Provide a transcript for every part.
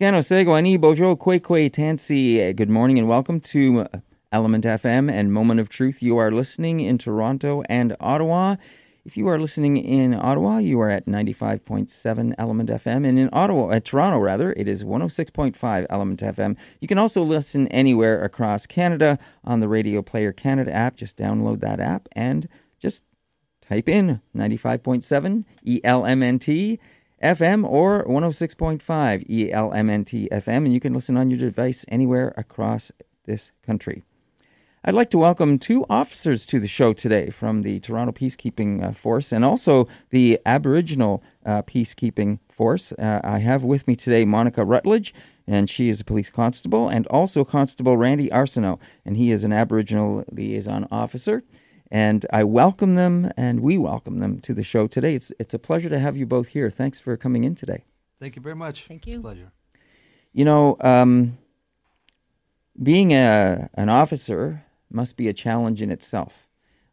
Scano Bojo Tansi. Good morning and welcome to Element FM and Moment of Truth. You are listening in Toronto and Ottawa. If you are listening in Ottawa, you are at 95.7 Element FM. And in Ottawa, at Toronto rather, it is 106.5 Element FM. You can also listen anywhere across Canada on the Radio Player Canada app. Just download that app and just type in 95.7 ELMNT FM or 106.5 ELMNT FM, and you can listen on your device anywhere across this country. I'd like to welcome two officers to the show today from the Toronto Peacekeeping uh, Force and also the Aboriginal uh, Peacekeeping Force. Uh, I have with me today Monica Rutledge, and she is a police constable, and also Constable Randy Arsenault, and he is an Aboriginal liaison officer. And I welcome them, and we welcome them to the show today. It's it's a pleasure to have you both here. Thanks for coming in today. Thank you very much. Thank you. It's a pleasure. You know, um, being a an officer must be a challenge in itself.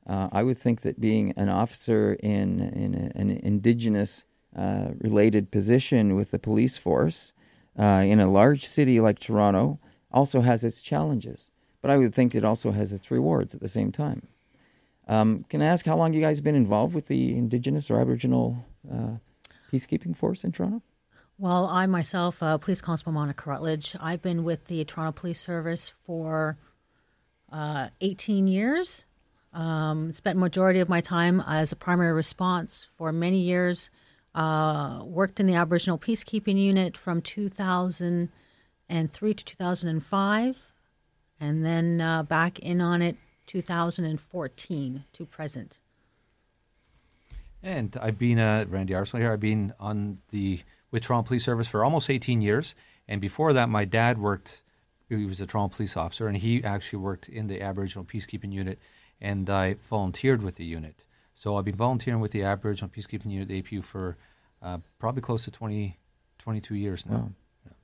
Uh, I would think that being an officer in in a, an indigenous uh, related position with the police force uh, in a large city like Toronto also has its challenges, but I would think it also has its rewards at the same time. Um, can I ask how long you guys have been involved with the Indigenous or Aboriginal uh, peacekeeping force in Toronto? Well, I myself, uh, Police Constable Monica Rutledge, I've been with the Toronto Police Service for uh, 18 years. Um, spent majority of my time as a primary response for many years. Uh, worked in the Aboriginal Peacekeeping Unit from 2003 to 2005, and then uh, back in on it 2014 to present. And I've been uh, Randy Arsenault here. I've been on the with Toronto Police Service for almost 18 years, and before that, my dad worked. He was a Toronto police officer, and he actually worked in the Aboriginal peacekeeping unit, and I volunteered with the unit. So I've been volunteering with the Aboriginal peacekeeping unit, the APU, for uh, probably close to 20, 22 years now.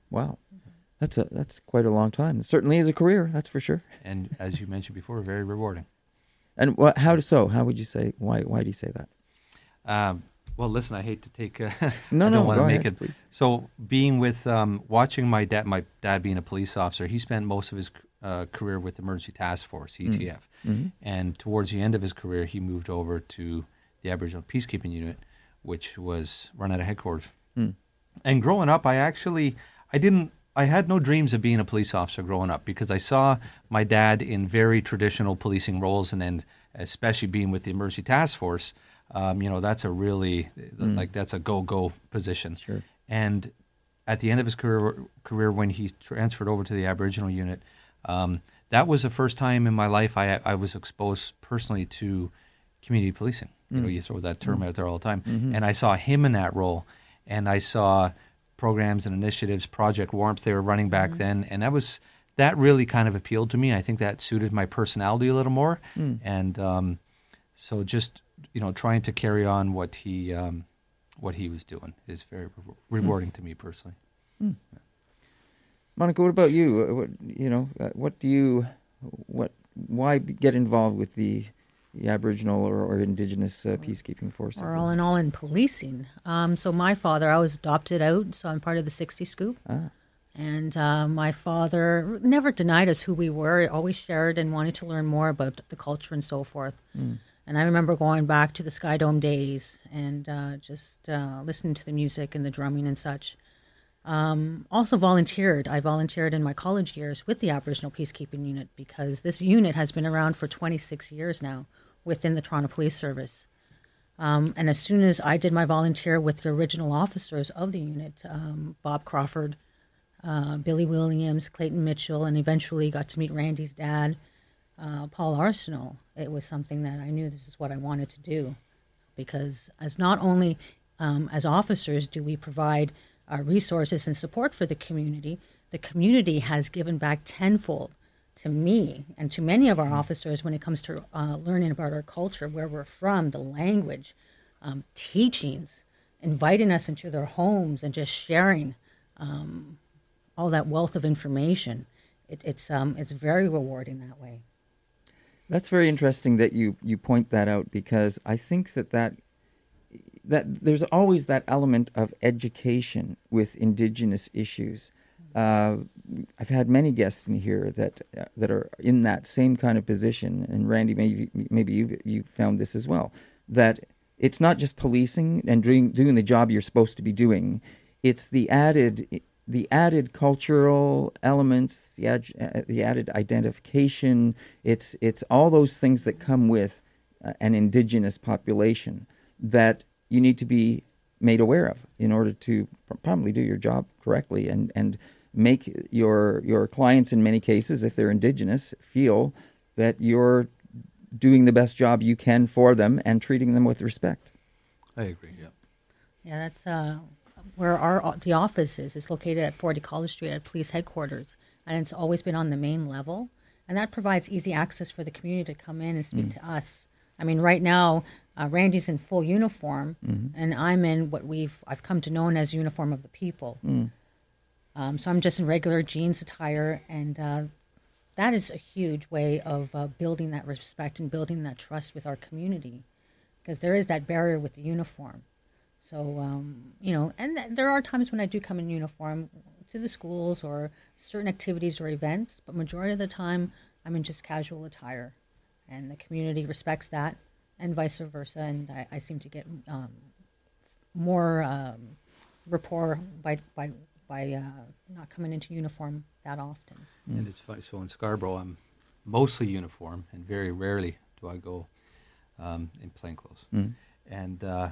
Wow, wow, that's a that's quite a long time. It certainly is a career, that's for sure. And as you mentioned before, very rewarding. And what? How so? How would you say? Why? Why do you say that? Um, well, listen, I hate to take. Uh, No, I no, don't want go to make ahead, it. please. So, being with, um, watching my dad, my dad being a police officer, he spent most of his uh, career with Emergency Task Force (ETF), Mm-hmm. and towards the end of his career, he moved over to the Aboriginal Peacekeeping Unit, which was run out of headquarters. Hmm. And growing up, I actually, I didn't. I had no dreams of being a police officer growing up because I saw my dad in very traditional policing roles, and then especially being with the Emergency Task Force, um, you know, that's a really like that's a go-go position. Sure. And at the end of his career, career when he transferred over to the Aboriginal unit, um, that was the first time in my life I, I was exposed personally to community policing. You know, you throw that term out there all the time, and I saw him in that role, and I saw programs and initiatives, Project Warmth they were running back then, and that was that really kind of appealed to me. I think that suited my personality a little more, and um, so just you know trying to carry on what he um, what he was doing is very re- rewarding to me personally. Monica, what about you? What you know? uh, What do you? What? Why get involved with the, the Aboriginal or, or Indigenous uh, peacekeeping force? Or all in all in policing. Um, so my father, I was adopted out, so I'm part of the 60 Scoop. Ah. And uh, my father never denied us who we were, always shared and wanted to learn more about the culture and so forth. And I remember going back to the Sky Dome days and uh, just uh, listening to the music and the drumming and such. Um, also volunteered. I volunteered in my college years with the Aboriginal Peacekeeping Unit because this unit has been around for 26 years now within the Toronto Police Service. Um, and as soon as I did my volunteer with the original officers of the unit, um, Bob Crawford, uh, Billy Williams, Clayton Mitchell, and eventually got to meet Randy's dad, uh, Paul Arsenault, it was something that I knew this is what I wanted to do. Because as not only um, as officers do we provide resources and support for the community, the community has given back tenfold to me and to many of our officers when it comes to uh, learning about our culture, where we're from, the language, um, teachings, inviting us into their homes, and just sharing um, all that wealth of information. It, it's um, it's very rewarding that way. That's very interesting that you, you point that out because I think that, that that there's always that element of education with indigenous issues. Uh, I've had many guests in here that uh, that are in that same kind of position, and Randy, maybe maybe you you found this as well. That it's not just policing and doing doing the job you're supposed to be doing; it's the added the added cultural elements, the, ad, the added identification. It's it's all those things that come with uh, an indigenous population that you need to be made aware of in order to probably do your job correctly and and make your your clients in many cases if they're indigenous feel that you're doing the best job you can for them and treating them with respect. I agree. Yeah. Yeah, that's uh, where our the office is. It's located at 40 College Street at police headquarters, and it's always been on the main level, and that provides easy access for the community to come in and speak mm. to us. I mean, right now, uh, Randy's in full uniform, mm-hmm. and I'm in what we've I've come to know as uniform of the people. Mm. Um, so I'm just in regular jeans attire, and uh, that is a huge way of uh, building that respect and building that trust with our community, because there is that barrier with the uniform. So um, you know, and th- there are times when I do come in uniform to the schools or certain activities or events, but majority of the time I'm in just casual attire, and the community respects that, and vice versa. And I, I seem to get um, more um, rapport by by by uh, not coming into uniform that often. Mm. And it's funny. So in Scarborough, I'm mostly uniform, and very rarely do I go um, in plain clothes. Mm. And uh,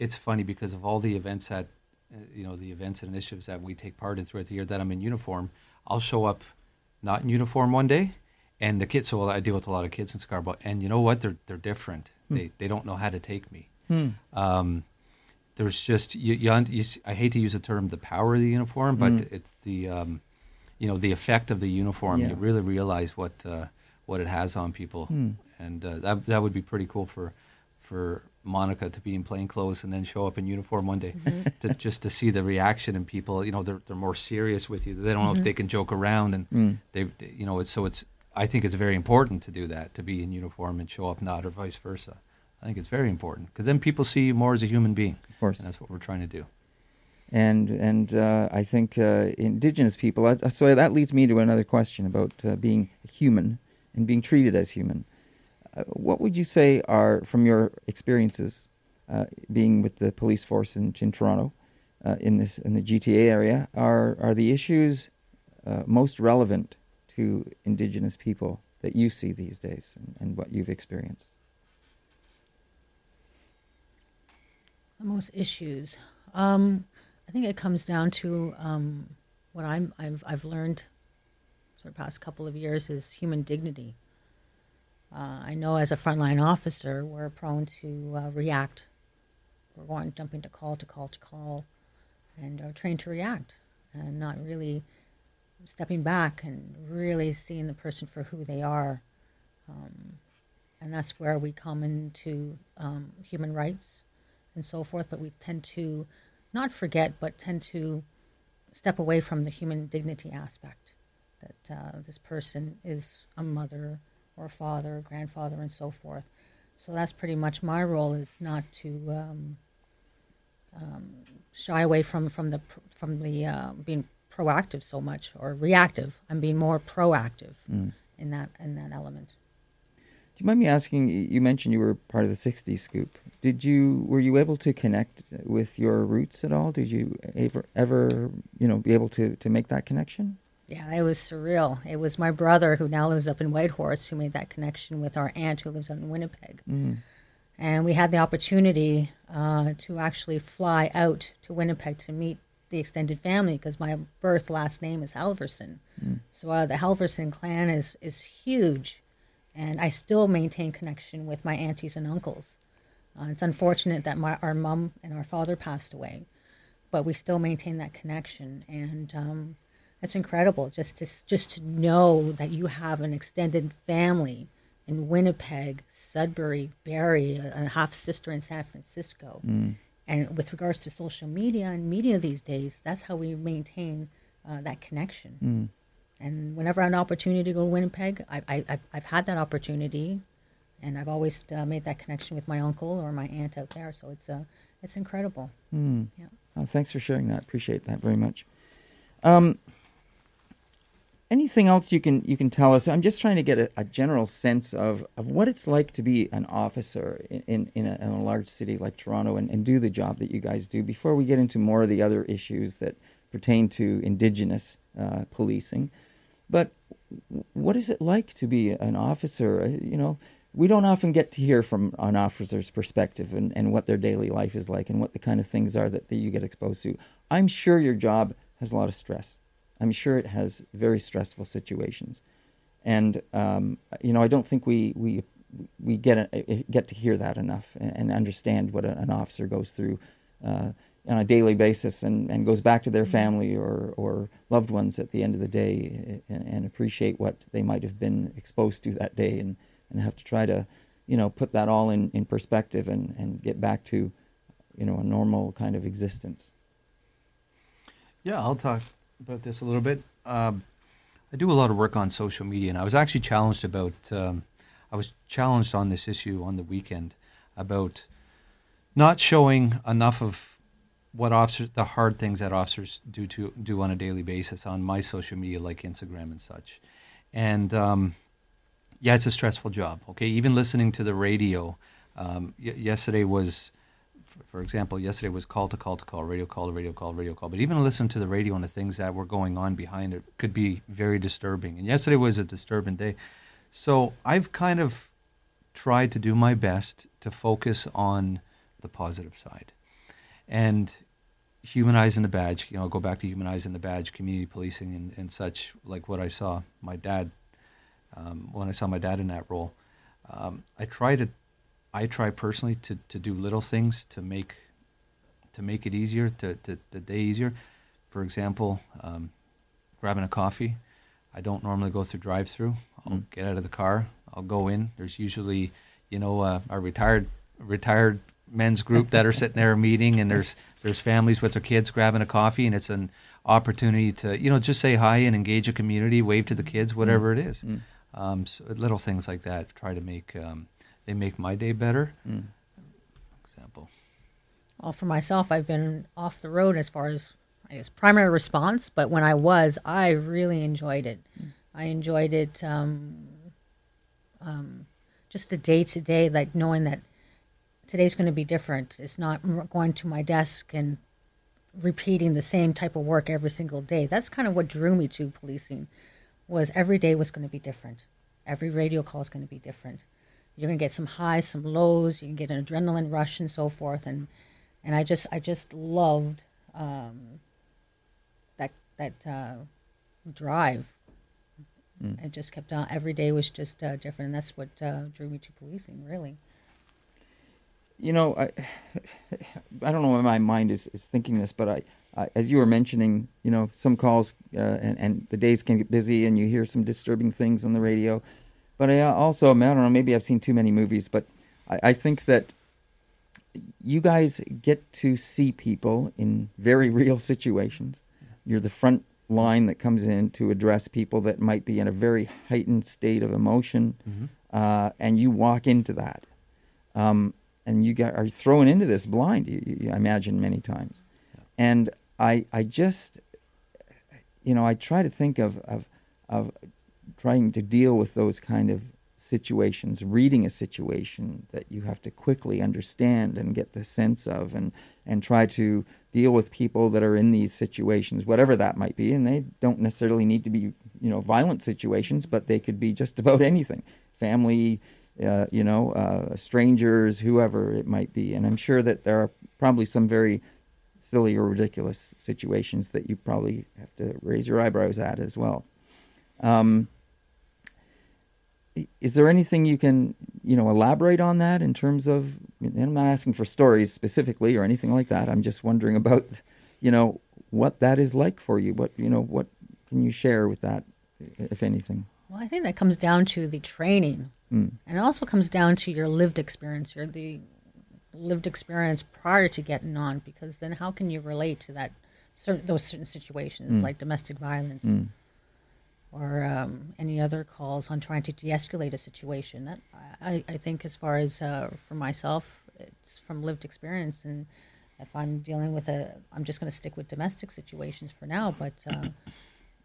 it's funny because of all the events that uh, you know the events and initiatives that we take part in throughout the year that I'm in uniform. I'll show up not in uniform one day, and the kids. So I deal with a lot of kids in Scarborough, and you know what? They're they're different. Mm. They they don't know how to take me. Mm. Um, there's just you, you, you, I hate to use the term the power of the uniform, but mm. it's the um, you know the effect of the uniform. Yeah. You really realize what uh, what it has on people, mm. and uh, that that would be pretty cool for for Monica to be in plain clothes and then show up in uniform one day mm-hmm. to just to see the reaction in people. You know, they're they're more serious with you. They don't know mm-hmm. if they can joke around, and mm. they, they, you know, it's so it's. I think it's very important to do that to be in uniform and show up not, or vice versa. I think it's very important because then people see you more as a human being. Of course, and that's what we're trying to do. And and uh, I think uh, Indigenous people. Uh, so that leads me to another question about uh, being human and being treated as human. Uh, what would you say are from your experiences uh, being with the police force in, in Toronto, in this in the GTA area, are are the issues most relevant to Indigenous people that you see these days and, and what you've experienced? Most issues. Um, I think it comes down to um, what I'm, I've, I've learned for the past couple of years is human dignity. Uh, I know as a frontline officer, we're prone to uh, react. We're going jumping to call to call to call, and are trained to react, and not really stepping back and really seeing the person for who they are. Um, and that's where we come into um, human rights and so forth, but we tend to not forget, but tend to step away from the human dignity aspect that uh, this person is a mother or a father, a grandfather, and so forth. So that's pretty much my role is not to um, um, shy away from from the from the uh, being proactive so much or reactive. I'm being more proactive mm. in that in that element. Do you mind me asking? You mentioned you were part of the '60s scoop. Did you were you able to connect with your roots at all? Did you ever ever you know be able to to make that connection? Yeah, it was surreal. It was my brother who now lives up in Whitehorse who made that connection with our aunt who lives up in Winnipeg. Mm. And we had the opportunity uh, to actually fly out to Winnipeg to meet the extended family because my birth last name is Halverson. Mm. So uh, the Halverson clan is, is huge and I still maintain connection with my aunties and uncles. Uh, it's unfortunate that my our mom and our father passed away, but we still maintain that connection, and um, it's incredible just to just to know that you have an extended family in Winnipeg, Sudbury, Barrie, a, a half sister in San Francisco. Mm. And with regards to social media and media these days, that's how we maintain uh, that connection. Mm. And whenever I have an opportunity to go to Winnipeg, I, I, I've, I've had that opportunity, and I've always uh, made that connection with my uncle or my aunt out there. So it's uh, it's incredible. Mm. Yeah. Oh, thanks for sharing that. Appreciate that very much. Um, anything else you can you can tell us? I'm just trying to get a, a general sense of, of what it's like to be an officer in in, in, a, in a large city like Toronto and, and do the job that you guys do. Before we get into more of the other issues that pertain to Indigenous uh, policing, but what is it like to be an officer? Uh, you know, we don't often get to hear from an officer's perspective and, and what their daily life is like and what the kind of things are that, that you get exposed to. I'm sure your job has a lot of stress. I'm sure it has very stressful situations, and um, you know I don't think we we we get a, get to hear that enough and, and understand what a, an officer goes through uh, on a daily basis and, and goes back to their family or, or loved ones at the end of the day and, and appreciate what they might have been exposed to that day and, and have to try to you know put that all in, in perspective and, and get back to you know a normal kind of existence. Yeah, I'll talk about this a little bit. Um, I do a lot of work on social media, and I was actually challenged about. Um, I was challenged on this issue on the weekend about not showing enough of what officers, the hard things that officers do to do on a daily basis on my social media, like Instagram and such. And um, yeah, it's a stressful job. Okay, even listening to the radio. Um, y- yesterday was for example, yesterday was call to call to call, radio call to radio call, radio call. But even listening to the radio and the things that were going on behind it could be very disturbing. And yesterday was a disturbing day. So I've kind of tried to do my best to focus on the positive side. And humanizing the badge, you know, go back to humanizing the badge, community policing and, and such, like what I saw my dad, um, when I saw my dad in that role. Um, I try to I try personally to, to do little things to make to make it easier, to, to the day easier. For example, um, grabbing a coffee. I don't normally go through drive-through. I'll mm. get out of the car. I'll go in. There's usually, you know, uh, a retired retired men's group that are sitting there meeting, and there's there's families with their kids grabbing a coffee, and it's an opportunity to you know just say hi and engage a community, wave to the kids, whatever mm. it is. Mm. Um, so little things like that. Try to make um, they make my day better. Mm. Example. Well, for myself, I've been off the road as far as I guess primary response, but when I was, I really enjoyed it. Mm. I enjoyed it. Um, um, just the day to day, like knowing that today's going to be different. It's not going to my desk and repeating the same type of work every single day. That's kind of what drew me to policing. Was every day was going to be different. Every radio call is going to be different you're gonna get some highs, some lows. You can get an adrenaline rush and so forth. And and I just I just loved um, that that uh, drive. Mm. It just kept on. Every day was just uh, different, and that's what uh, drew me to policing. Really. You know, I I don't know why my mind is, is thinking this, but I, I as you were mentioning, you know, some calls uh, and and the days can get busy, and you hear some disturbing things on the radio but I also, I don't know, maybe I've seen too many movies, but I, I think that you guys get to see people in very real situations. You're the front line that comes in to address people that might be in a very heightened state of emotion, mm-hmm. uh, and you walk into that. Um, and you are thrown into this blind, you, you, I imagine, many times. Yeah. And I, I just, you know, I try to think of, of, of trying to deal with those kind of situations, reading a situation that you have to quickly understand and get the sense of, and and try to deal with people that are in these situations, whatever that might be, and they don't necessarily need to be you know violent situations, but they could be just about anything, family. Uh, you know, uh, strangers, whoever it might be, and I'm sure that there are probably some very silly or ridiculous situations that you probably have to raise your eyebrows at as well. Um, is there anything you can you know elaborate on that in terms of i'm not asking for stories specifically or anything like that. I'm just wondering about you know what that is like for you. What you know what can you share with that if anything well i think that comes down to the training mm. and it also comes down to your lived experience your the lived experience prior to getting on because then how can you relate to that certain, those certain situations mm. like domestic violence mm or um, any other calls on trying to de-escalate a situation. That I, I think, as far as uh, for myself, it's from lived experience. And if I'm dealing with a, I'm just going to stick with domestic situations for now. But uh,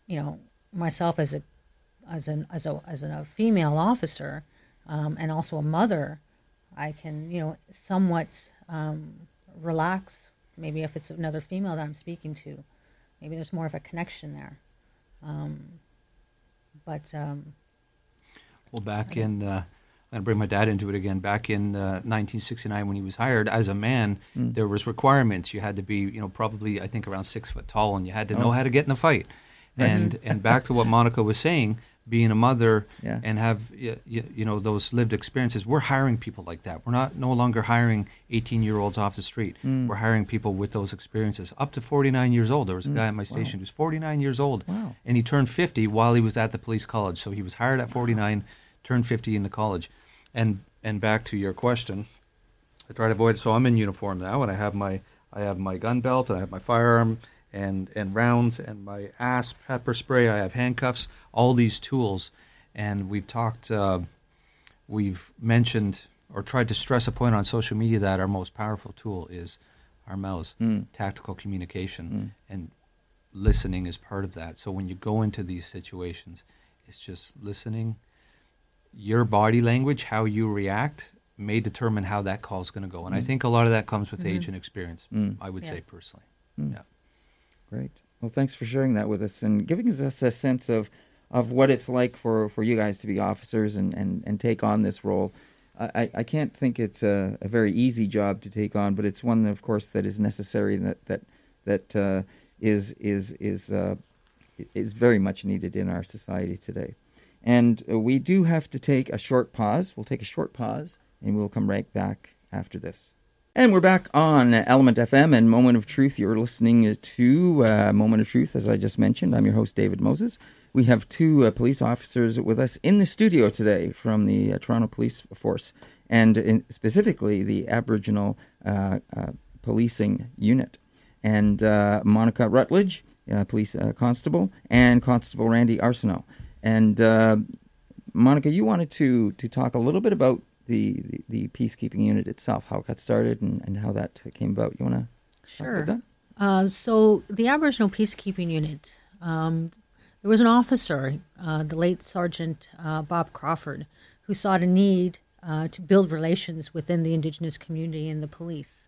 you know, myself as a as an as a as a female officer um, and also a mother, I can you know somewhat um, relax. Maybe if it's another female that I'm speaking to, maybe there's more of a connection there. Um, but um, Well, back in, uh, I'm going to bring my dad into it again. Back in uh, 1969, when he was hired as a man, there was requirements. You had to be, you know, probably I think around six foot tall, and you had to know Oh. how to get in a fight. And and back to what Monica was saying, being a mother Yeah. and have you, you know those lived experiences. We're hiring people like that. We're not no longer hiring 18 year olds off the street. Mm. We're hiring people with those experiences up to 49 years old. There was a guy at my station who's 49 years old, Wow. and he turned 50 while he was at the police college. So he was hired at 49, turned 50 in the college. And and back to your question, I try to avoid. So I'm in uniform now, and I have my I have my gun belt, and I have my firearm, and and rounds, and my ass pepper spray. I have handcuffs, all these tools, and we've talked. Uh, we've mentioned or tried to stress a point on social media that our most powerful tool is our mouths, Mm. tactical communication, and listening is part of that. So when you go into these situations, it's just listening. Your body language, how you react, may determine how that call is going to go. And I think a lot of that comes with age and experience. Mm. I would Yeah. say personally. Mm. Yeah. Great. Well, thanks for sharing that with us and giving us a sense of, of what it's like for, for you guys to be officers and, and, and take on this role. I, I- can't think it's a, a very easy job to take on, but it's one, of course, that is necessary and that that that uh, is is is uh, is very much needed in our society today. And uh, we do have to take a short pause. We'll take a short pause, and we'll come right back after this. And we're back on Element FM and Moment of Truth. You're listening to uh, Moment of Truth, as I just mentioned. I'm your host, David Moses. We have two uh, police officers with us in the studio today from the uh, Toronto Police Force, and in, specifically the Aboriginal uh, uh, Policing Unit. And uh, Monica Rutledge, Police Constable, and Constable Randy Arsenault. And Monica, you wanted to to talk a little bit about the, the, the peacekeeping unit itself, how it got started, and, and how that came about. You want to Sure. talk about Uh, so the Aboriginal Peacekeeping Unit, um, there was an officer, uh, the late Sergeant uh, Bob Crawford, who saw a need uh, to build relations within the Indigenous community and the police.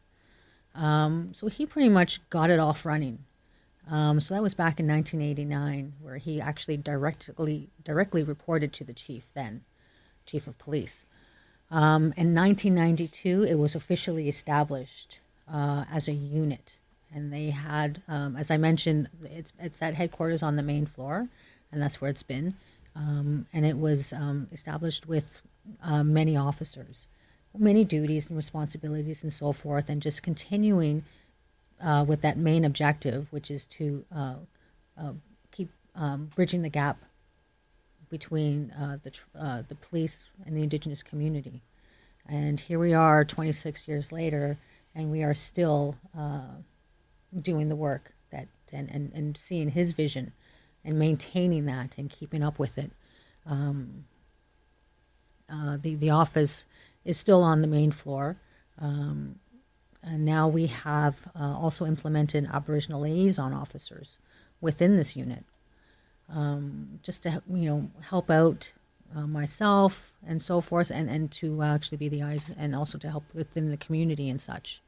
Um, so he pretty much got it off running. Um, so that was back in 1989, where he actually directly directly reported to the chief then, chief of police. Um, in 1992, it was officially established uh, as a unit, and they had, um, as I mentioned, it's it's at headquarters on the main floor, and that's where it's been. Um, and it was um, established with uh, many officers, many duties and responsibilities, and so forth, and just continuing uh, with that main objective, which is to uh, uh, keep um, bridging the gap between uh, the uh, the police and the indigenous community. And here we are, 26 years later, and we are still uh, doing the work that and, and, and seeing his vision and maintaining that and keeping up with it. Um, uh, the the office is still on the main floor. Um, and now we have uh, also implemented Aboriginal liaison officers within this unit, um, just to you know help out uh, myself and so forth, and and to actually be the eyes and also to help within the community and such.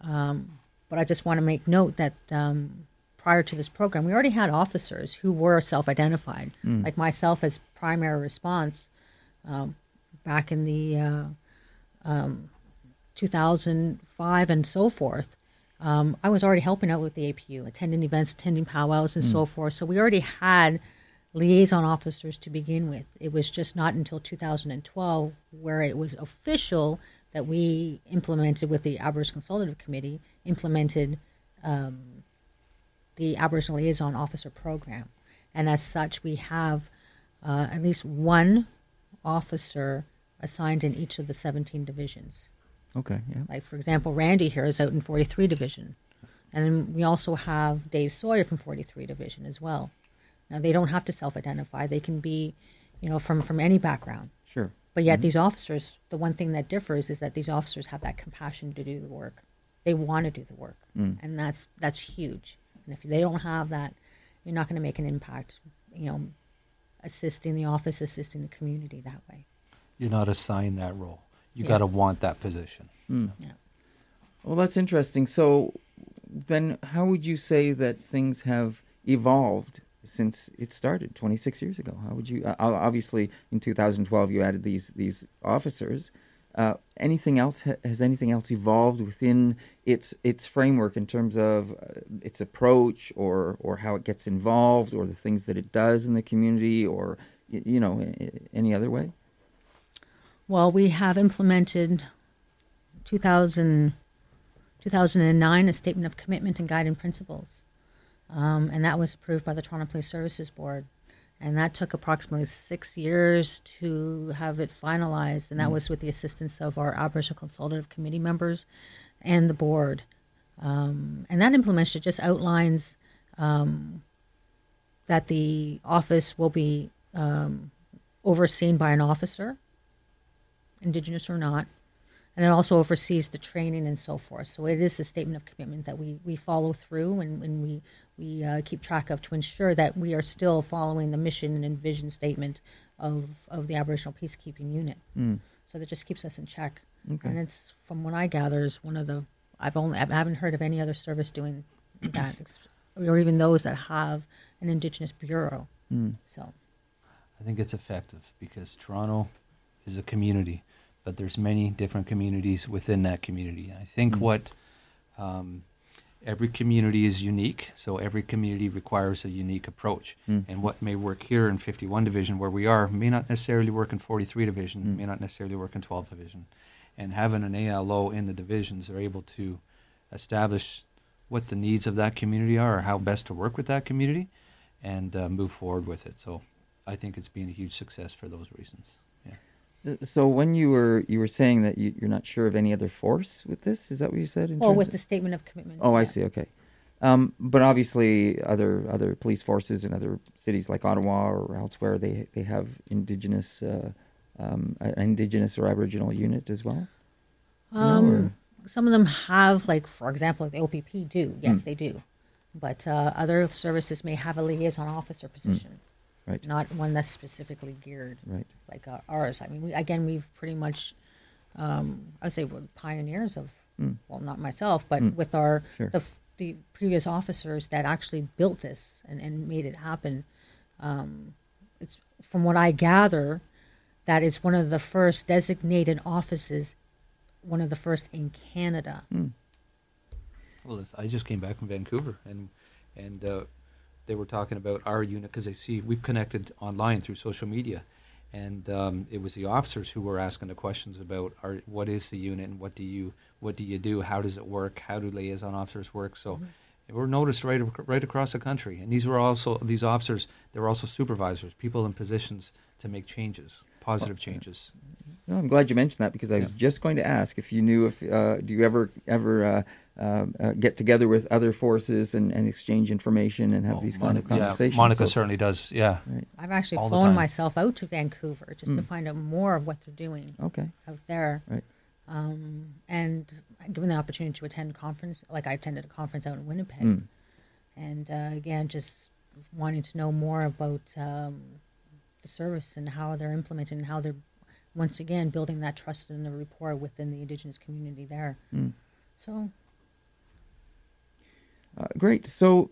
Um, but I just want to make note that um, prior to this program, we already had officers who were self-identified, like myself as primary response um, back in the. Uh, 2005 and so forth, um, I was already helping out with the APU, attending events, attending powwows, and so forth. So we already had liaison officers to begin with. It was just not until 2012 where it was official that we implemented with the Aboriginal Consultative Committee, implemented um, the Aboriginal Liaison Officer Program. And as such, we have uh, at least one officer assigned in each of the 17 divisions. Okay, yeah. Like, for example, Randy here is out in 43 Division. And then we also have Dave Sawyer from 43 Division as well. Now, they don't have to self identify, they can be, you know, from, from any background. Sure. But yet, mm-hmm. these officers, the one thing that differs is that these officers have that compassion to do the work. They want to do the work, mm. and that's that's huge. And if they don't have that, you're not going to make an impact you know, assisting the office, assisting the community that way. You're not assigned that role. You Yeah. got to want that position. Yeah. Well, that's interesting. So, then how would you say that things have evolved since it started 26 years ago? How would you? Uh, obviously, in 2012, you added these these officers. Uh, anything else? Has anything else evolved within its its framework in terms of uh, its approach, or or how it gets involved, or the things that it does in the community, or you know, a- a- any other way? Well, we have implemented 2000, 2009 a statement of commitment and guiding principles. Um, and that was approved by the Toronto Police Services Board. And that took approximately six years to have it finalized. And that was with the assistance of our Aboriginal Consultative Committee members and the board. Um, and that implementation just outlines um, that the office will be um, overseen by an officer indigenous or not. And it also oversees the training and so forth. So it is a statement of commitment that we, we follow through and, and we, we uh, keep track of to ensure that we are still following the mission and vision statement of, of the Aboriginal Peacekeeping Unit. So that just keeps us in check. Okay. And it's, from what I gather, is one of the, I've only, I haven't heard of any other service doing that, or even those that have an Indigenous bureau. So, I think it's effective because Toronto is a community, but there's many different communities within that community. I think what um, every community is unique, so every community requires a unique approach. And what may work here in 51 Division, where we are, may not necessarily work in 43 Division, may not necessarily work in 12 Division. And having an ALO in the divisions are able to establish what the needs of that community are, or how best to work with that community, and uh, move forward with it. So I think it's been a huge success for those reasons. Yeah. So when you were you were saying that you, you're not sure of any other force with this, is that what you said? In well, with of- the statement of commitment. Oh, I see. Okay, um, but obviously, other other police forces in other cities like Ottawa or elsewhere, they they have indigenous uh, um, an indigenous or Aboriginal unit as well. Um, or- some of them have, like for example, the OPP do. Hmm. Yes, they do. But uh, other services may have a liaison officer position, Hmm. Right. not one that's specifically geared Right. like uh, ours. I mean, we, again, we've pretty much, um, I would say, we're pioneers of. Well, not myself, but with our. Sure. the the previous officers that actually built this and, and made it happen. Um, it's from what I gather, that it's one of the first designated offices, one of the first in Canada. Well, I just came back from Vancouver, and and uh, they were talking about our unit because they see we've connected online through social media, and um, it was the officers who were asking the questions about our what is the unit and what do you what do you do, how does it work, how do liaison officers work. So. We're noticed right right across the country, and these were also these officers. They were also supervisors, people in positions to make changes, positive changes. No, I'm glad you mentioned that because I was just going to ask if you knew if uh, do you ever ever uh, um, uh, get together with other forces and, and exchange information and have Oh, these kind of Monica- yeah, conversations. Monica So- certainly does. Yeah. Right. I've actually All flown myself out to Vancouver just Mm. to find out more of what they're doing Okay. out there. Right. Um, and given the opportunity to attend conference, like I attended a conference out in Winnipeg, Mm. and uh, again, just wanting to know more about um, the service and how they're implemented and how they're once again building that trust and the rapport within the Indigenous community there. Mm. So Uh, great. So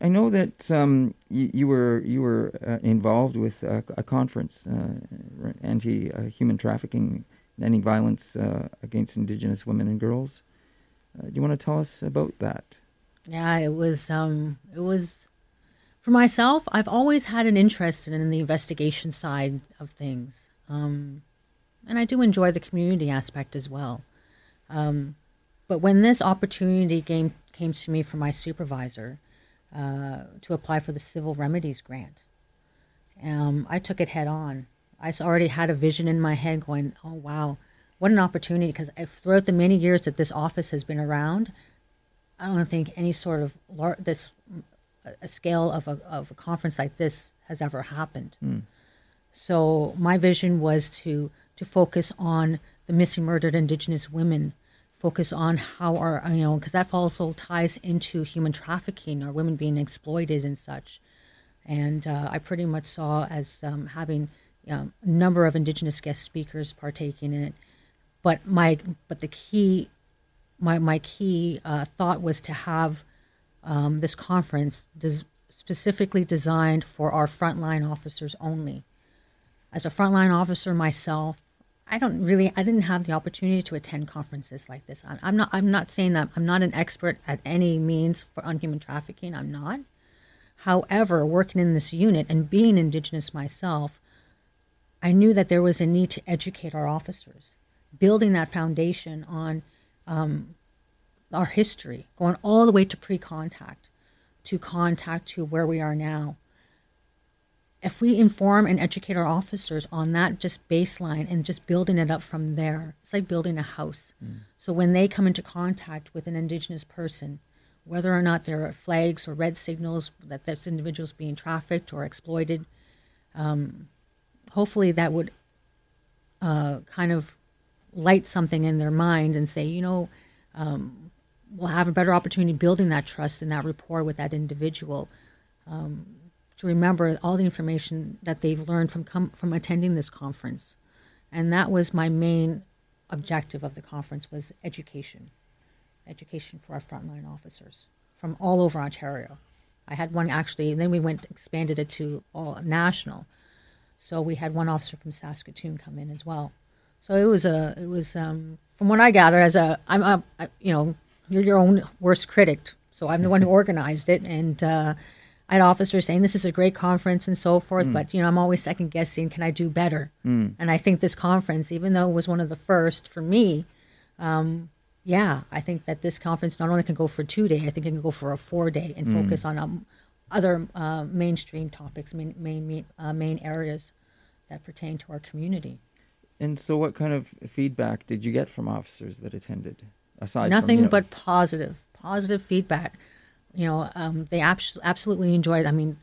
I know that um, you, you were you were uh, involved with a, a conference, uh, anti uh, human trafficking and ending violence uh, against Indigenous women and girls. Uh, do you want to tell us about that? Yeah, it was um it was for myself, I've always had an interest in the investigation side of things. Um and I do enjoy the community aspect as well. Um but when this opportunity came came to me from my supervisor uh, to apply for the civil remedies grant, um, I took it head on. I already had a vision in my head going, oh, wow, what an opportunity. Because throughout the many years that this office has been around, I don't think any sort of lar- this a- a scale of a, of a conference like this has ever happened. So my vision was to to focus on the missing, murdered Indigenous women, focus on how our you know because that also ties into human trafficking, our women being exploited and such, and uh, I pretty much saw as um, having um, a number of Indigenous guest speakers partaking in it. But my but the key, my my key uh, thought was to have um, this conference des- specifically designed for our frontline officers only. As a frontline officer myself, I don't really I didn't have the opportunity to attend conferences like this. I'm, I'm not I'm not saying that I'm not an expert at any means for on human trafficking. I'm not. However, working in this unit and being indigenous myself, I knew that there was a need to educate our officers, building that foundation on um, our history, going all the way to pre-contact, to contact to where we are now if we inform and educate our officers on that just baseline and just building it up from there, it's like building a house. Mm. So when they come into contact with an Indigenous person, whether or not there are flags or red signals that this individual is being trafficked or exploited, um, hopefully that would uh, kind of light something in their mind and say, you know, um, we'll have a better opportunity building that trust and that rapport with that individual. Um, to remember all the information that they've learned from com- from attending this conference, and that was my main objective of the conference was education, education for our frontline officers from all over Ontario. I had one actually, and then we went expanded it to all national. So we had one officer from Saskatoon come in as well. So it was a it was um, from what I gather as a I'm a, you know you're your own worst critic. So I'm the one who organized it and. Uh, I had officers saying this is a great conference and so forth, mm. but you know I'm always second guessing. Can I do better? Mm. And I think this conference, even though it was one of the first for me, um, yeah, I think that this conference not only can go for two day, I think it can go for a four day and mm. focus on um, other uh, mainstream topics, main main uh, main areas that pertain to our community. And so, what kind of feedback did you get from officers that attended? Aside nothing from, you know, but positive, positive feedback you know, um, they abs- absolutely enjoyed. I mean,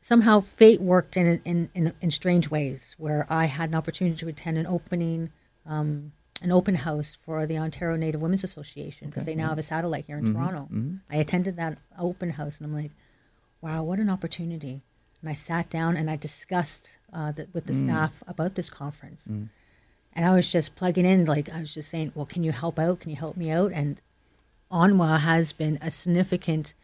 somehow fate worked in, in, in in strange ways where I had an opportunity to attend an opening, um, an open house for the Ontario Native Women's Association because okay, they now have a satellite here in mm-hmm, Toronto. Mm-hmm. I attended that open house and I'm like, wow, what an opportunity! And I sat down and I discussed uh, the, with the mm. staff about this conference. Mm. And I was just plugging in, like I was just saying, well, can you help out? Can you help me out? And ONWA has been a significant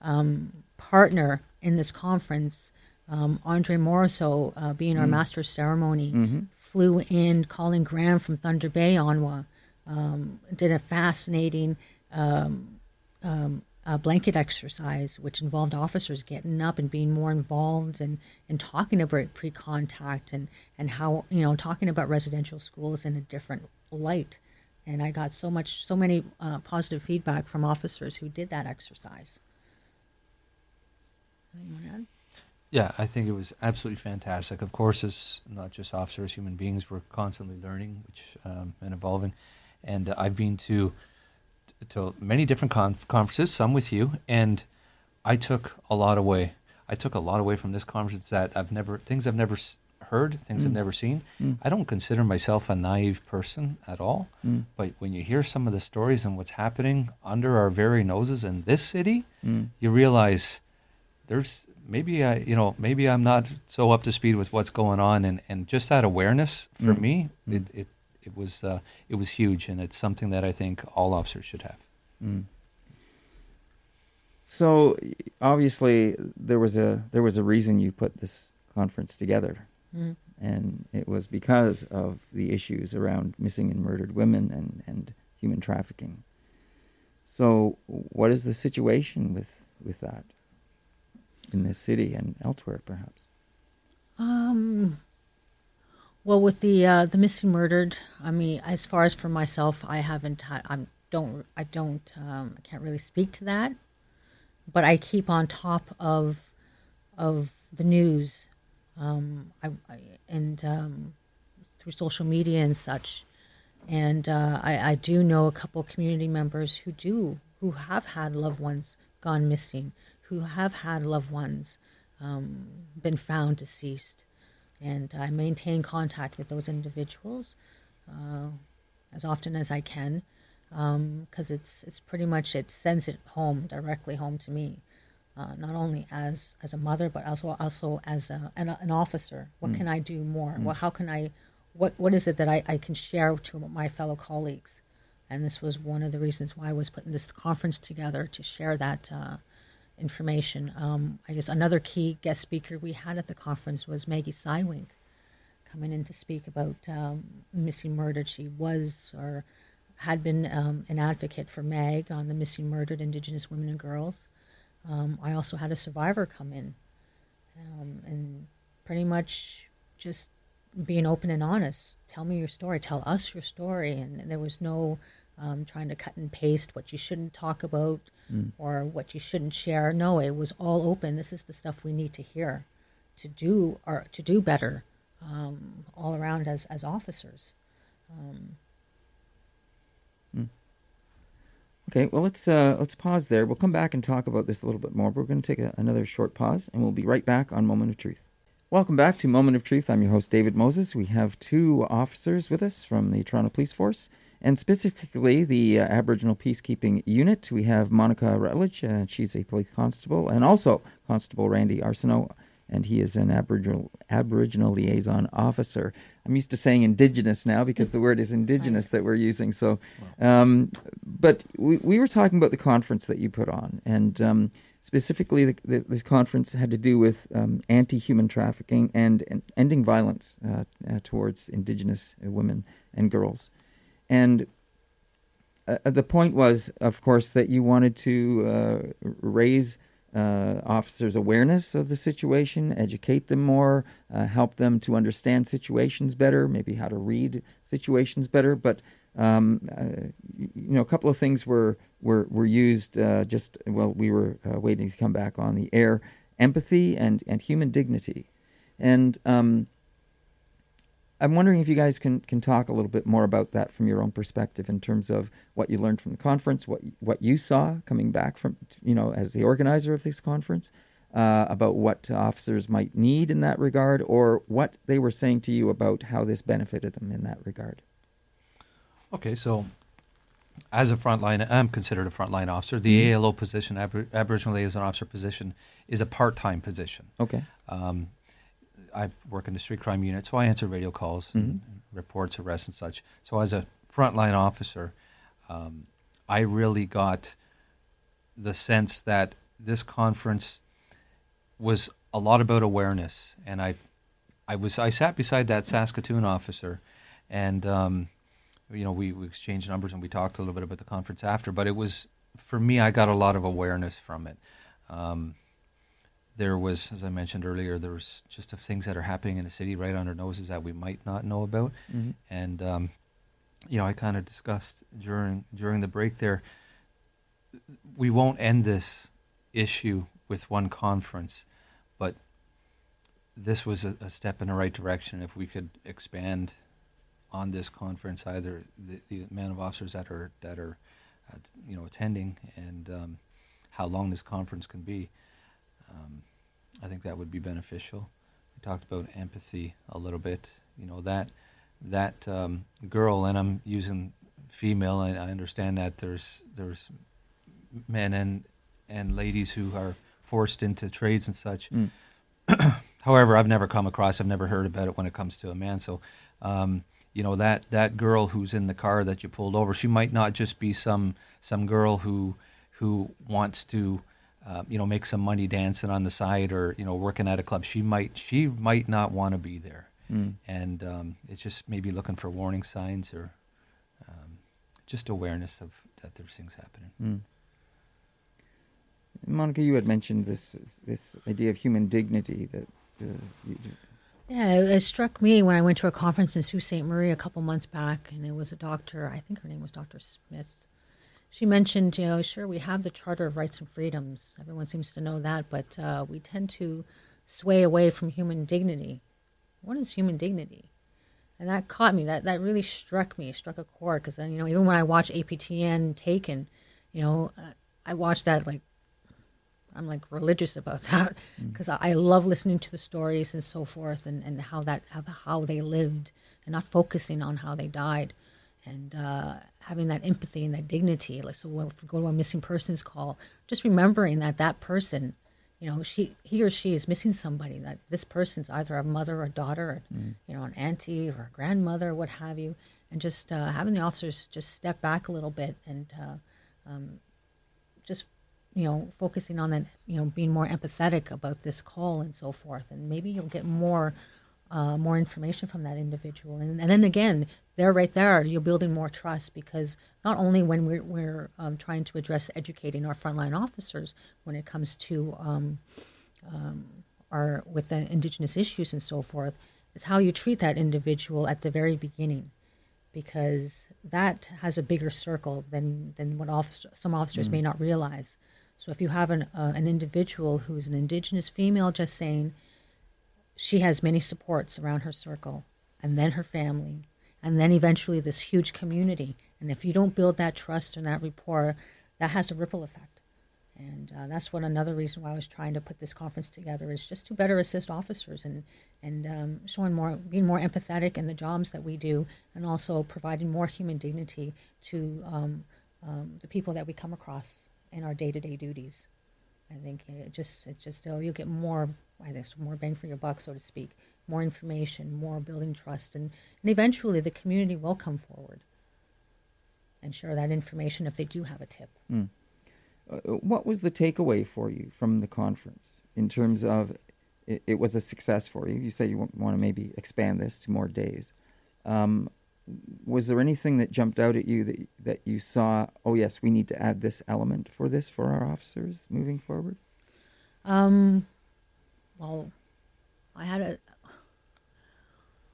um, partner in this conference. Um, Andre Morisseau, uh, being our mm. master ceremony, mm-hmm. flew in Colin Graham from Thunder Bay, ONWA, um, did a fascinating um, um, blanket exercise, which involved officers getting up and being more involved and, and talking about pre-contact and, and how, you know, talking about residential schools in a different light and I got so much, so many uh, positive feedback from officers who did that exercise. Anyone Yeah, I think it was absolutely fantastic. Of course, as not just officers, human beings, we're constantly learning, which um, and evolving. And uh, I've been to to many different conf- conferences, some with you, and I took a lot away. I took a lot away from this conference that I've never things I've never heard, things mm. I've never seen. Mm. I don't consider myself a naive person at all. Mm. But when you hear some of the stories and what's happening under our very noses in this city, mm. you realize there's maybe I, you know, maybe I'm not so up to speed with what's going on, and, and just that awareness for mm. me, mm. it, it it was uh, it was huge, and it's something that I think all officers should have. So obviously there was a there was a reason you put this conference together. Mm. And it was because of the issues around missing and murdered women and, and human trafficking. So, what is the situation with, with that in this city and elsewhere, perhaps? Um, well, with the uh, the missing murdered, I mean, as far as for myself, I haven't. I don't. I don't. Um, I can't really speak to that, but I keep on top of of the news um, I, I, and um, through social media and such. And uh, I, I do know a couple community members who do, who have had loved ones gone missing, who have had loved ones um, been found deceased. And I maintain contact with those individuals uh, as often as I can because um, it's it's pretty much it sends it home directly home to me. Uh, not only as as a mother, but also also as a, an, an officer. What can I do more? Well, how can I? What what is it that I, I can share to my fellow colleagues? And this was one of the reasons why I was putting this conference together to share that uh, information. Um, I guess another key guest speaker we had at the conference was Maggie Cywink coming in to speak about um, missing murdered. She was or had been um, an advocate for MAG on the missing murdered Indigenous women and girls. Um, I also had a survivor come in um, and pretty much just being open and honest. Tell me your story. Tell us your story. And there was no um, trying to cut and paste what you shouldn't talk about or what you shouldn't share. No, it was all open. This is the stuff we need to hear to do or to do better um, all around as as officers. Okay, well let's uh, let's pause there. We'll come back and talk about this a little bit more. But we're going to take a, another short pause, and we'll be right back on Moment of Truth. Welcome back to Moment of Truth. I'm your host David Moses. We have two officers with us from the Toronto Police Force, and specifically the uh, Aboriginal Peacekeeping Unit. We have Monica Rutledge, uh, she's a police constable, and also Constable Randy Arsenault, and he is an Aboriginal Aboriginal liaison officer. I'm used to saying Indigenous now because the word is Indigenous that we're using. So, um, but we, we were talking about the conference that you put on, and um, specifically, the, the, this conference had to do with um, anti-human trafficking and, and ending violence uh, uh, towards Indigenous women and girls, and uh, the point was, of course, that you wanted to uh, raise uh, officers' awareness of the situation, educate them more, uh, help them to understand situations better, maybe how to read situations better. But um, uh, you know, a couple of things were were were used. Uh, just well, we were uh, waiting to come back on the air: empathy and and human dignity. And um, I'm wondering if you guys can, can talk a little bit more about that from your own perspective in terms of what you learned from the conference, what what you saw coming back from you know as the organizer of this conference, uh, about what officers might need in that regard, or what they were saying to you about how this benefited them in that regard. Okay, so as a frontline, I'm considered a frontline officer. The ALO position, Abor- Aboriginal Liaison Officer position, is a part-time position. Okay. Um, I work in the street crime unit, so I answer radio calls, and, and reports, arrests, and such. So as a frontline officer, um, I really got the sense that this conference was a lot about awareness, and I, I was I sat beside that Saskatoon officer, and um, you know we, we exchanged numbers and we talked a little bit about the conference after. But it was for me, I got a lot of awareness from it. Um, there was, as I mentioned earlier, there was just of things that are happening in the city right on our noses that we might not know about, and um, you know, I kind of discussed during during the break there. We won't end this issue with one conference, but this was a, a step in the right direction. If we could expand on this conference, either the, the amount of officers that are that are, uh, you know, attending, and um, how long this conference can be, um, I think that would be beneficial. We talked about empathy a little bit. You know that that um, girl, and I'm using female. I, I understand that there's there's men and and ladies who are forced into trades and such. However, I've never come across, I've never heard about it when it comes to a man. So, um, you know that that girl who's in the car that you pulled over, she might not just be some some girl who who wants to, uh, you know, make some money dancing on the side or you know working at a club. She might she might not want to be there, and um, it's just maybe looking for warning signs or um, just awareness of that there's things happening. Monica, you had mentioned this this idea of human dignity that uh, you, Yeah, it, it struck me when I went to a conference in Sault Ste. Marie a couple months back, and it was a doctor, I think her name was Dr. Smith. She mentioned, you know, sure, we have the Charter of Rights and Freedoms. Everyone seems to know that, but uh, we tend to sway away from human dignity. What is human dignity? And that caught me. That that really struck me, struck a chord. Because you know, even when I watch APTN Taken, you know, uh, I watch that like I'm like religious about that because I, I love listening to the stories and so forth and, and how that how, how they lived and not focusing on how they died and uh, having that empathy and that dignity. Like so, when, if we go to a missing persons call, just remembering that that person you know, she he or she is missing somebody. That this person's either a mother or daughter, or you know, an auntie or a grandmother, what have you, and just uh, having the officers just step back a little bit and uh, um, just you know focusing on that, you know, being more empathetic about this call and so forth, and maybe you'll get more. Uh, more information from that individual, and, and then again, there, right there, you're building more trust because not only when we're, we're um, trying to address educating our frontline officers when it comes to um, um, our with the indigenous issues and so forth, it's how you treat that individual at the very beginning, because that has a bigger circle than than what officer, some officers may not realize. So if you have an uh, an individual who's an indigenous female, just saying she has many supports around her circle, and then her family, and then eventually this huge community. And if you don't build that trust and that rapport, that has a ripple effect. And uh, that's what another reason why I was trying to put this conference together is just to better assist officers and and um, showing more, being more empathetic in the jobs that we do, and also providing more human dignity to um, um, the people that we come across in our day to day duties. I think it just it just oh, you'll get more I guess more bang for your buck, so to speak. More information, more building trust, and, and eventually the community will come forward and share that information if they do have a tip. Uh, what was the takeaway for you from the conference in terms of it, it was a success for you? You say you want, want to maybe expand this to more days. Um, was there anything that jumped out at you that that you saw? Oh yes, we need to add this element for this for our officers moving forward. Um, well, I had a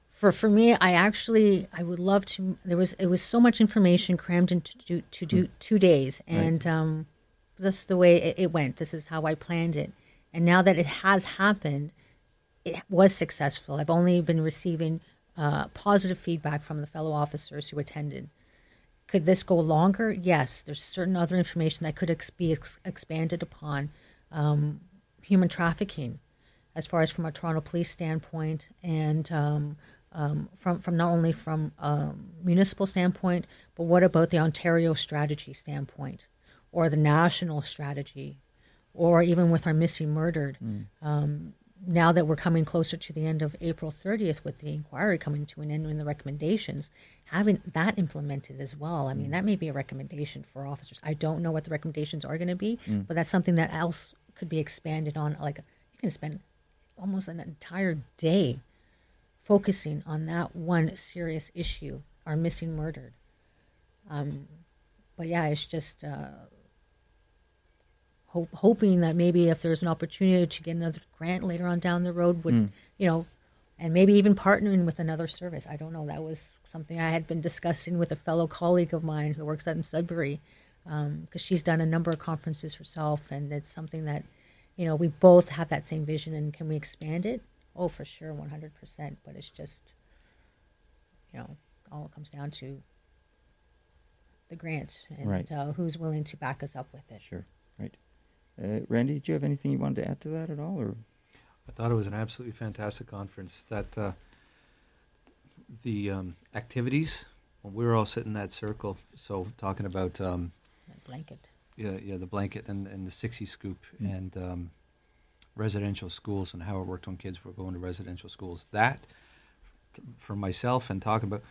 for for me. I actually I would love to. There was it was so much information crammed into do, to do two days, and um, that's the way it, it went. This is how I planned it, and now that it has happened, it was successful. I've only been receiving uh, positive feedback from the fellow officers who attended. Could this go longer? Yes. There's certain other information that could ex- be ex- expanded upon. Um, human trafficking, as far as from a Toronto police standpoint, and um, um, from from not only from a municipal standpoint, but what about the Ontario strategy standpoint, or the national strategy, or even with our missing murdered. Um, now that we're coming closer to the end of April 30th with the inquiry coming to an end and the recommendations, having that implemented as well. I mean, that may be a recommendation for officers. I don't know what the recommendations are going to be, but that's something that else could be expanded on. Like you can spend almost an entire day focusing on that one serious issue, our missing murdered. Um, but yeah, it's just uh, hope, hoping that maybe if there's an opportunity to get another grant later on down the road, would you know, and maybe even partnering with another service. I don't know. That was something I had been discussing with a fellow colleague of mine who works out in Sudbury, because she's done a number of conferences herself, and it's something that, you know, we both have that same vision. And can we expand it? Oh, for sure, one hundred percent. But it's just, you know, all comes down to the grant and Right. uh, who's willing to back us up with it. Sure, right. Uh, Randy, did you have anything you wanted to add to that at all, or I thought it was an absolutely fantastic conference. That uh, the um, activities when we were all sitting in that circle, so talking about um, blanket. Yeah, yeah, the blanket and, and the 60 scoop and um, residential schools and how it worked on kids were going to residential schools. That, t- for myself and talking about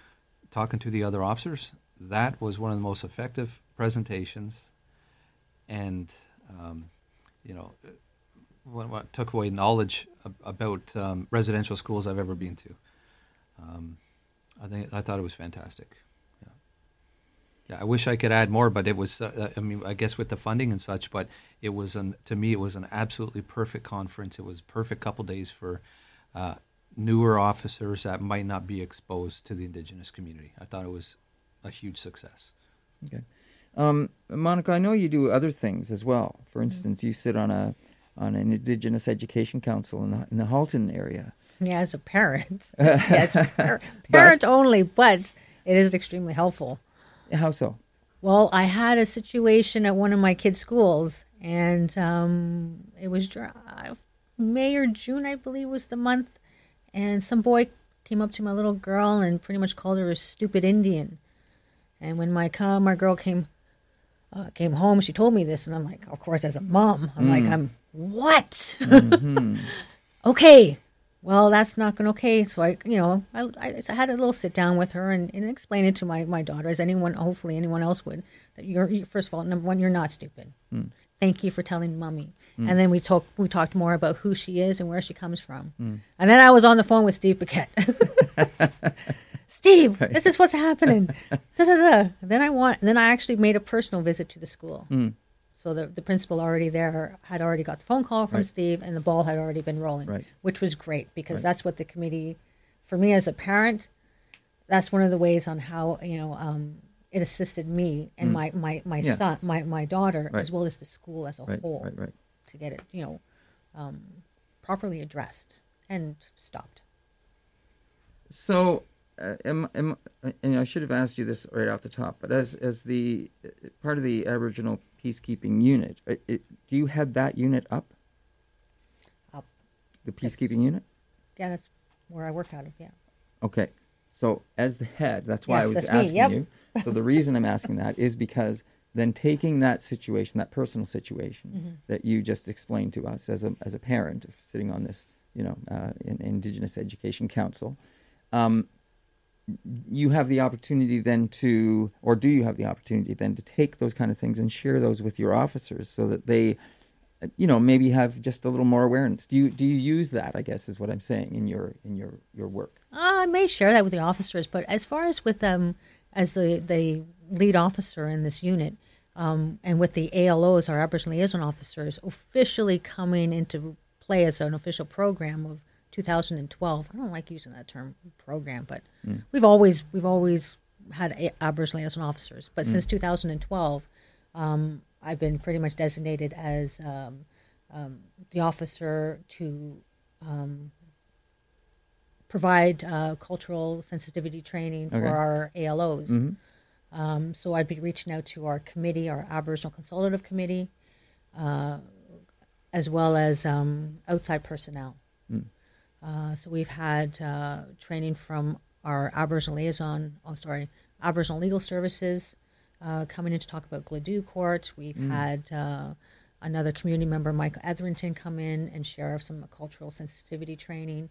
talking to the other officers, that was one of the most effective presentations, and um, you know, uh, what, what took away knowledge ab- about um, residential schools I've ever been to. Um, I think I thought it was fantastic. Yeah. Yeah, I wish I could add more, but it was. Uh, I mean, I guess with the funding and such, but it was an to me it was an absolutely perfect conference. It was a perfect couple days for uh, newer officers that might not be exposed to the indigenous community. I thought it was a huge success. Okay. Um, Monica, I know you do other things as well. For instance, you sit on a on an Indigenous Education Council in the in the Halton area. Yeah, as a parent. yes, par- parent only, but it is extremely helpful. How so? Well, I had a situation at one of my kids' schools, and um, it was May or June, I believe, was the month. And some boy came up to my little girl and pretty much called her a stupid Indian. And when my my girl came uh, came home, she told me this, and I'm like, of course, as a mom, I'm like, I'm what? Mm-hmm. okay. Well, that's not going to okay. So I, you know, I, I, I had a little sit down with her and, and explain it to my, my daughter, as anyone, hopefully anyone else would, that you're, you, first of all, number one, you're not stupid. Mm. Thank you for telling mommy. Hmm. And then we talked, we talked more about who she is and where she comes from. Hmm. And then I was on the phone with Steve Paquette. Steve, this is what's happening. da, da, da. Then I want. Then I actually made a personal visit to the school. Hmm. Mm. So the the principal already there had already got the phone call from Right. Steve, and the ball had already been rolling, Right. which was great because Right. that's what the committee, for me as a parent, that's one of the ways on how you know um, it assisted me and my my my Mm. Yeah. son, my my daughter, as well as the school as a Right, whole, right, right. to get it you know um, properly addressed and stopped. So, uh, am, am, and I should have asked you this right off the top, but as as the uh, part of the Aboriginal peacekeeping unit, uh, it, do you head that unit up? Up. The peacekeeping unit. Yeah, that's where I work out of. Yeah. Okay. So, as the head, that's why I Yes, was that's me, asking yep. you. So, the reason I'm asking that is because then taking that situation, that personal situation Mm-hmm. that you just explained to us as a, as a parent sitting on this, you know, uh, in, Indigenous Education Council, um, you have the opportunity then to, or do you have the opportunity then to take those kind of things and share those with your officers so that they, you know, maybe have just a little more awareness. Do you do you use that? I guess is what I'm saying in your in your your work. Uh, I may share that with the officers, but as far as with them, as the, the lead officer in this unit, um, and with the ALOs, our Aboriginal liaison officers, officially coming into play as an official program of 2012. I don't like using that term program, but we've always we've always had Aboriginal liaison officers. But since 2012, um, I've been pretty much designated as um, um, the officer to provide uh, cultural sensitivity training Okay. for our ALOs. Mhm. Um, so I'd be reaching out to our committee, our Aboriginal Consultative Committee, uh, as well as um, outside personnel. Uh, so we've had uh, training from our Aboriginal liaison, oh sorry, Aboriginal Legal Services uh, coming in to talk about Gladue Court. We've had uh, another community member, Michael Etherington, come in and share some cultural sensitivity training.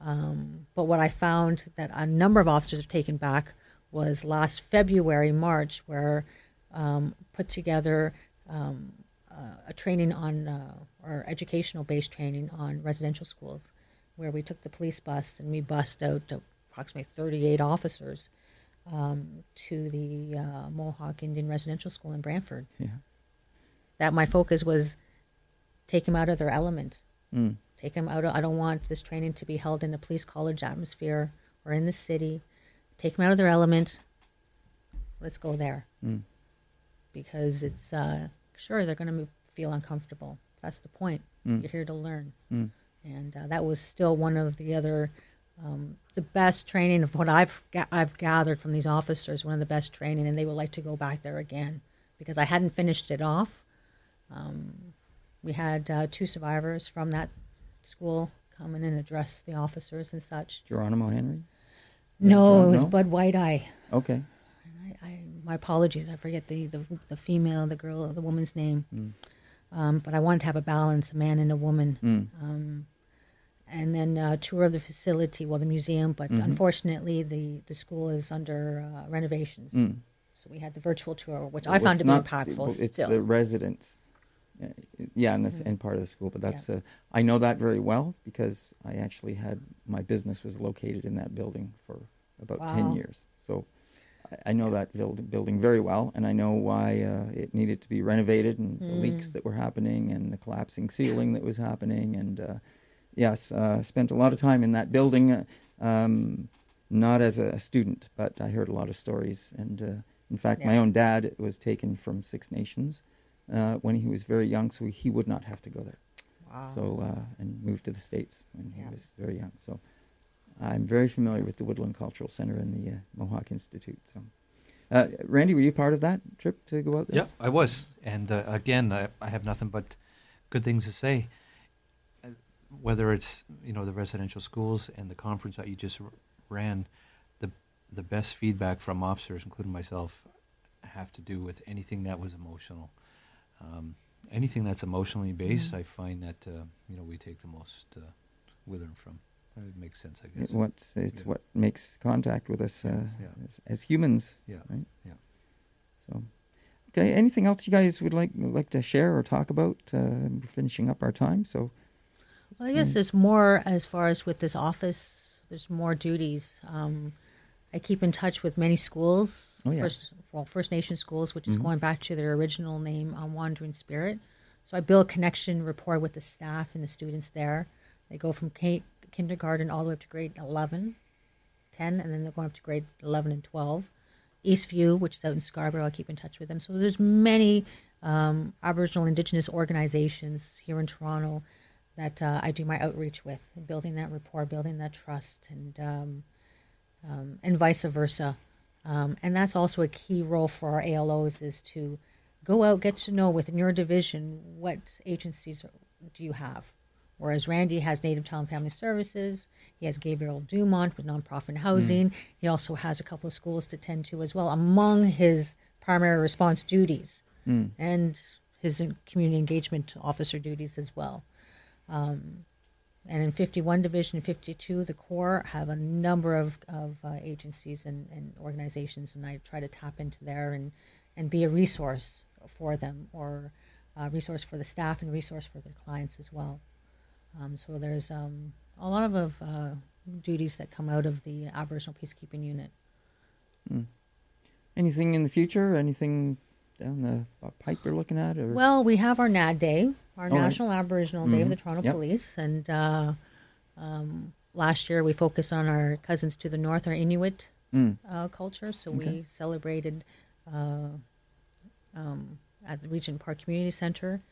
Um, but what I found that a number of officers have taken back was last February, March, where um, put together um, uh, a training on, uh, or educational based training on residential schools, where we took the police bus and we bussed out approximately 38 officers um, to the uh, Mohawk Indian Residential School in Brantford. Yeah. That my focus was take them out of their element Mm. take them out. Of, I don't want this training to be held in a police college atmosphere or in the city. Take them out of their element. Let's go there Mm. because it's uh, sure they're going to feel uncomfortable. That's the point. Mm. You're here to learn, Mm. And uh, that was still one of the other. Um, the best training of what I've ga- I've gathered from these officers, one of the best training, and they would like to go back there again because I hadn't finished it off. Um, we had uh, two survivors from that school come in and address the officers and such. Geronimo Henry. No, it was? Bud Whiteye. Okay. I, I, my apologies. I forget the, the, the female, the girl, the woman's name. Mm. Um, but I wanted to have a balance, a man and a woman. Mm. Um, and then uh, tour of the facility, well, the museum. But Mhm. unfortunately, the, the school is under uh, renovations. Mm. So we had the virtual tour, which Well, I found to be impactful It's still. the residents. Uh, yeah, in this and part of the school, but that's uh, I know that very well because I actually had my business was located in that building for about ten years. So I, know that build, building very well, and I know why uh, it needed to be renovated and the leaks Mm. that were happening and the collapsing ceiling that was happening. And uh, yes, uh, spent a lot of time in that building. Uh, um, not as a student, but I heard a lot of stories. And uh, in fact, my own dad was taken from Six Nations uh, when he was very young, so he would not have to go there. wow. So uh, and moved to the states when he Yeah. was very young. So I'm very familiar with the Woodland Cultural Center and the uh, Mohawk Institute. So, uh, Randy, were you part of that trip to go out there? Yeah, I was, and uh, again, I, I have nothing but good things to say. Whether it's you know the residential schools and the conference that you just r- ran, the the best feedback from officers, including myself, have to do with anything that was emotional. Um, anything that's emotionally based, I find that uh, you know we take the most uh, with and from. It makes sense, I guess. It, what's it's Yeah. what makes contact with us uh, Yeah. as, as humans. Yeah, Right. yeah. So, okay. Anything else you guys would like like to share or talk about? Uh, we're finishing up our time, so Well, I guess there's more as far as with this office. There's more duties. Um, I keep in touch with many schools. Oh, yeah. First, well, First Nation schools, which is Mhm. going back to their original name, um, Wandering Spirit. So I build connection, rapport with the staff and the students there. They go from K- kindergarten all the way up to grade 11, 10, and then they're going up to grade 11 and 12. Eastview, which is out in Scarborough, I keep in touch with them. So there's many um, Aboriginal Indigenous organizations here in Toronto that uh, I do my outreach with, building that rapport, building that trust, and um, um, and vice versa. Um, and that's also a key role for our ALOs is to go out, get to know within your division what agencies do you have. Whereas Randy has Native Child and Family Services, he has Gabriel Dumont with nonprofit housing. He also has a couple of schools to tend to as well, among his primary response duties mm. and his community engagement officer duties as well. Um, and in 51 Division 52, the Corps have a number of, of uh, agencies and, and organizations, and I try to tap into there and, and be a resource for them or a resource for the staff and resource for their clients as well. Um, so there's um, a lot of, of uh, duties that come out of the Aboriginal Peacekeeping Unit. anything in the future? Anything down the uh, pipe you're looking at? Or Well, we have our NAD Day, our All right. National Aboriginal Day of the Toronto Yep. Police, and uh, um, last year we focused on our cousins to the north, our Inuit Mm. uh, culture. So Okay. we celebrated uh, um, at the Regent Park Community Center.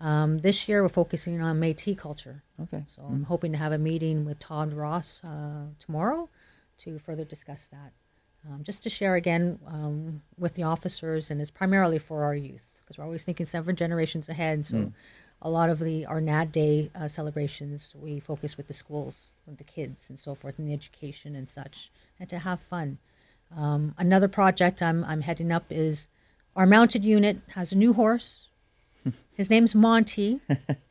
Um, this year we're focusing on Métis culture. okay. So I'm hoping to have a meeting with Todd Ross uh, tomorrow to further discuss that. Um, just to share again um, with the officers, and it's primarily for our youth because we're always thinking several generations ahead. So a lot of the our NAD Day uh, celebrations we focus with the schools, with the kids, and so forth, and the education and such, and to have fun. Um, another project I'm I'm heading up is our mounted unit has a new horse. His name's Monty.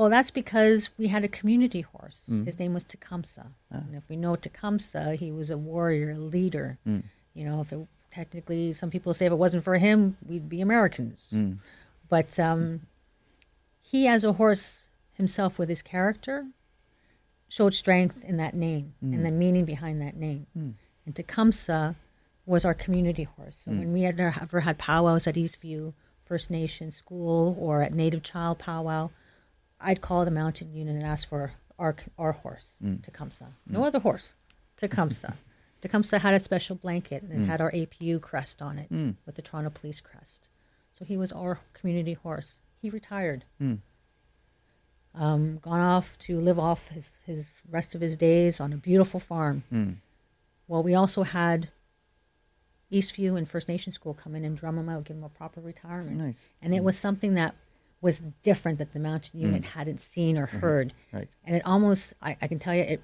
Well, that's because we had a community horse. Mm. His name was Tecumseh. Ah. And if we know Tecumseh, he was a warrior, a leader. Mm. You know, if it technically, some people say if it wasn't for him, we'd be Americans. Mm. But um, he, as a horse himself, with his character, showed strength in that name and the meaning behind that name. And Tecumseh was our community horse. So when we had ever had powwows at Eastview First Nation School or at Native Child Powwow, I'd call the mounted unit and ask for our our horse, mm. Tecumseh. Mm. No other horse, Tecumseh. Tecumseh had a special blanket and it mm. had our APU crest on it with the Toronto Police crest. So he was our community horse. He retired. Um, gone off to live off his, his rest of his days on a beautiful farm. Mm. Well, we also had Eastview and First Nation School come in and drum him out, give him a proper retirement. Nice. And it was something that was different that the mounted unit hadn't seen or heard. Right. And it almost, I, I can tell you, it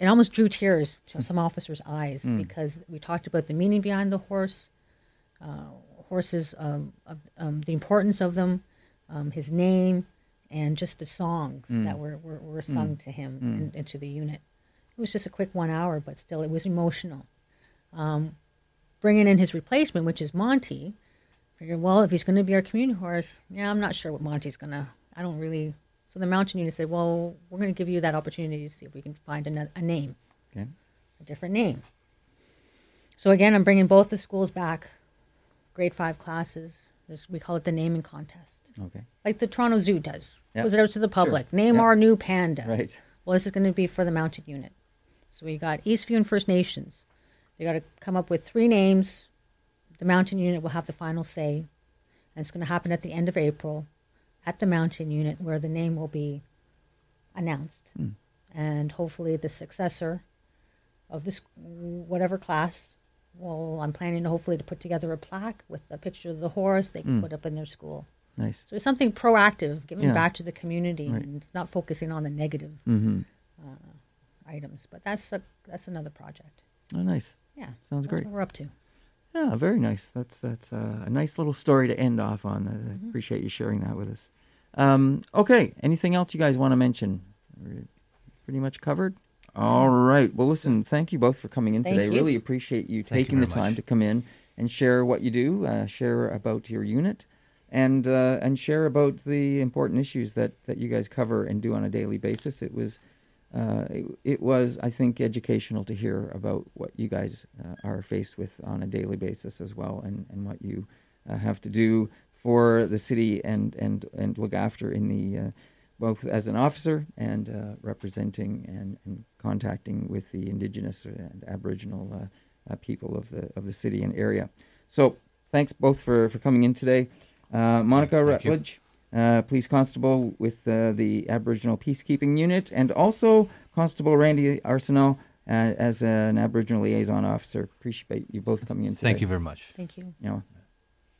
it almost drew tears to some officers' eyes because we talked about the meaning behind the horse, uh, horses, um, of, um, the importance of them, um, his name, and just the songs that were, were, were sung to him and, and to the unit. It was just a quick one hour, but still, it was emotional. Um, bringing in his replacement, which is Monty, figured, well, if he's going to be our community horse, yeah, I'm not sure what Monty's going to. I don't really. So the mounted unit said, well, we're going to give you that opportunity to see if we can find another, a name, Okay. a different name. So again, I'm bringing both the schools back, grade five classes. This, we call it the naming contest, Okay. like the Toronto Zoo does. Yeah. Goes it out to the public. Name Yeah. our new panda. Right. Well, this is going to be for the mounted unit. So we got Eastview and First Nations. They got to come up with three names. The mounted unit will have the final say. And it's going to happen at the end of April at the mounted unit where the name will be announced. Hmm. And hopefully the successor of this whatever class, well, I'm planning to hopefully to put together a plaque with a picture of the horse they can hmm. put up in their school. Nice. So it's something proactive, giving Yeah. back to the community, Right. and it's not focusing on the negative Mm-hmm. Uh, items. But that's a, that's another project. Oh, nice. Yeah, Sounds that's great. what we're up to. Yeah, very nice. That's that's uh, a nice little story to end off on. I appreciate you sharing that with us. Um, okay, anything else you guys want to mention? We're pretty much covered. All right. Well, listen. Thank you both for coming in Thank today. you. Really appreciate you Thank you taking the time much. to come in and share what you do, uh, share about your unit, and uh, and share about the important issues that that you guys cover and do on a daily basis. It was. Uh, it, it was, I think, educational to hear about what you guys uh, are faced with on a daily basis as well, and, and what you uh, have to do for the city and, and, and look after in the uh, both as an officer and uh, representing and, and contacting with the Indigenous and Aboriginal uh, uh, people of the of the city and area. So, thanks both for, for coming in today, uh, Monica Thank you. Rutledge uh, police constable with uh, the Aboriginal Peacekeeping Unit, and also Constable Randy Arsenault uh, as an Aboriginal liaison officer. Appreciate you both coming in today. Thank you very much. Thank you. You know,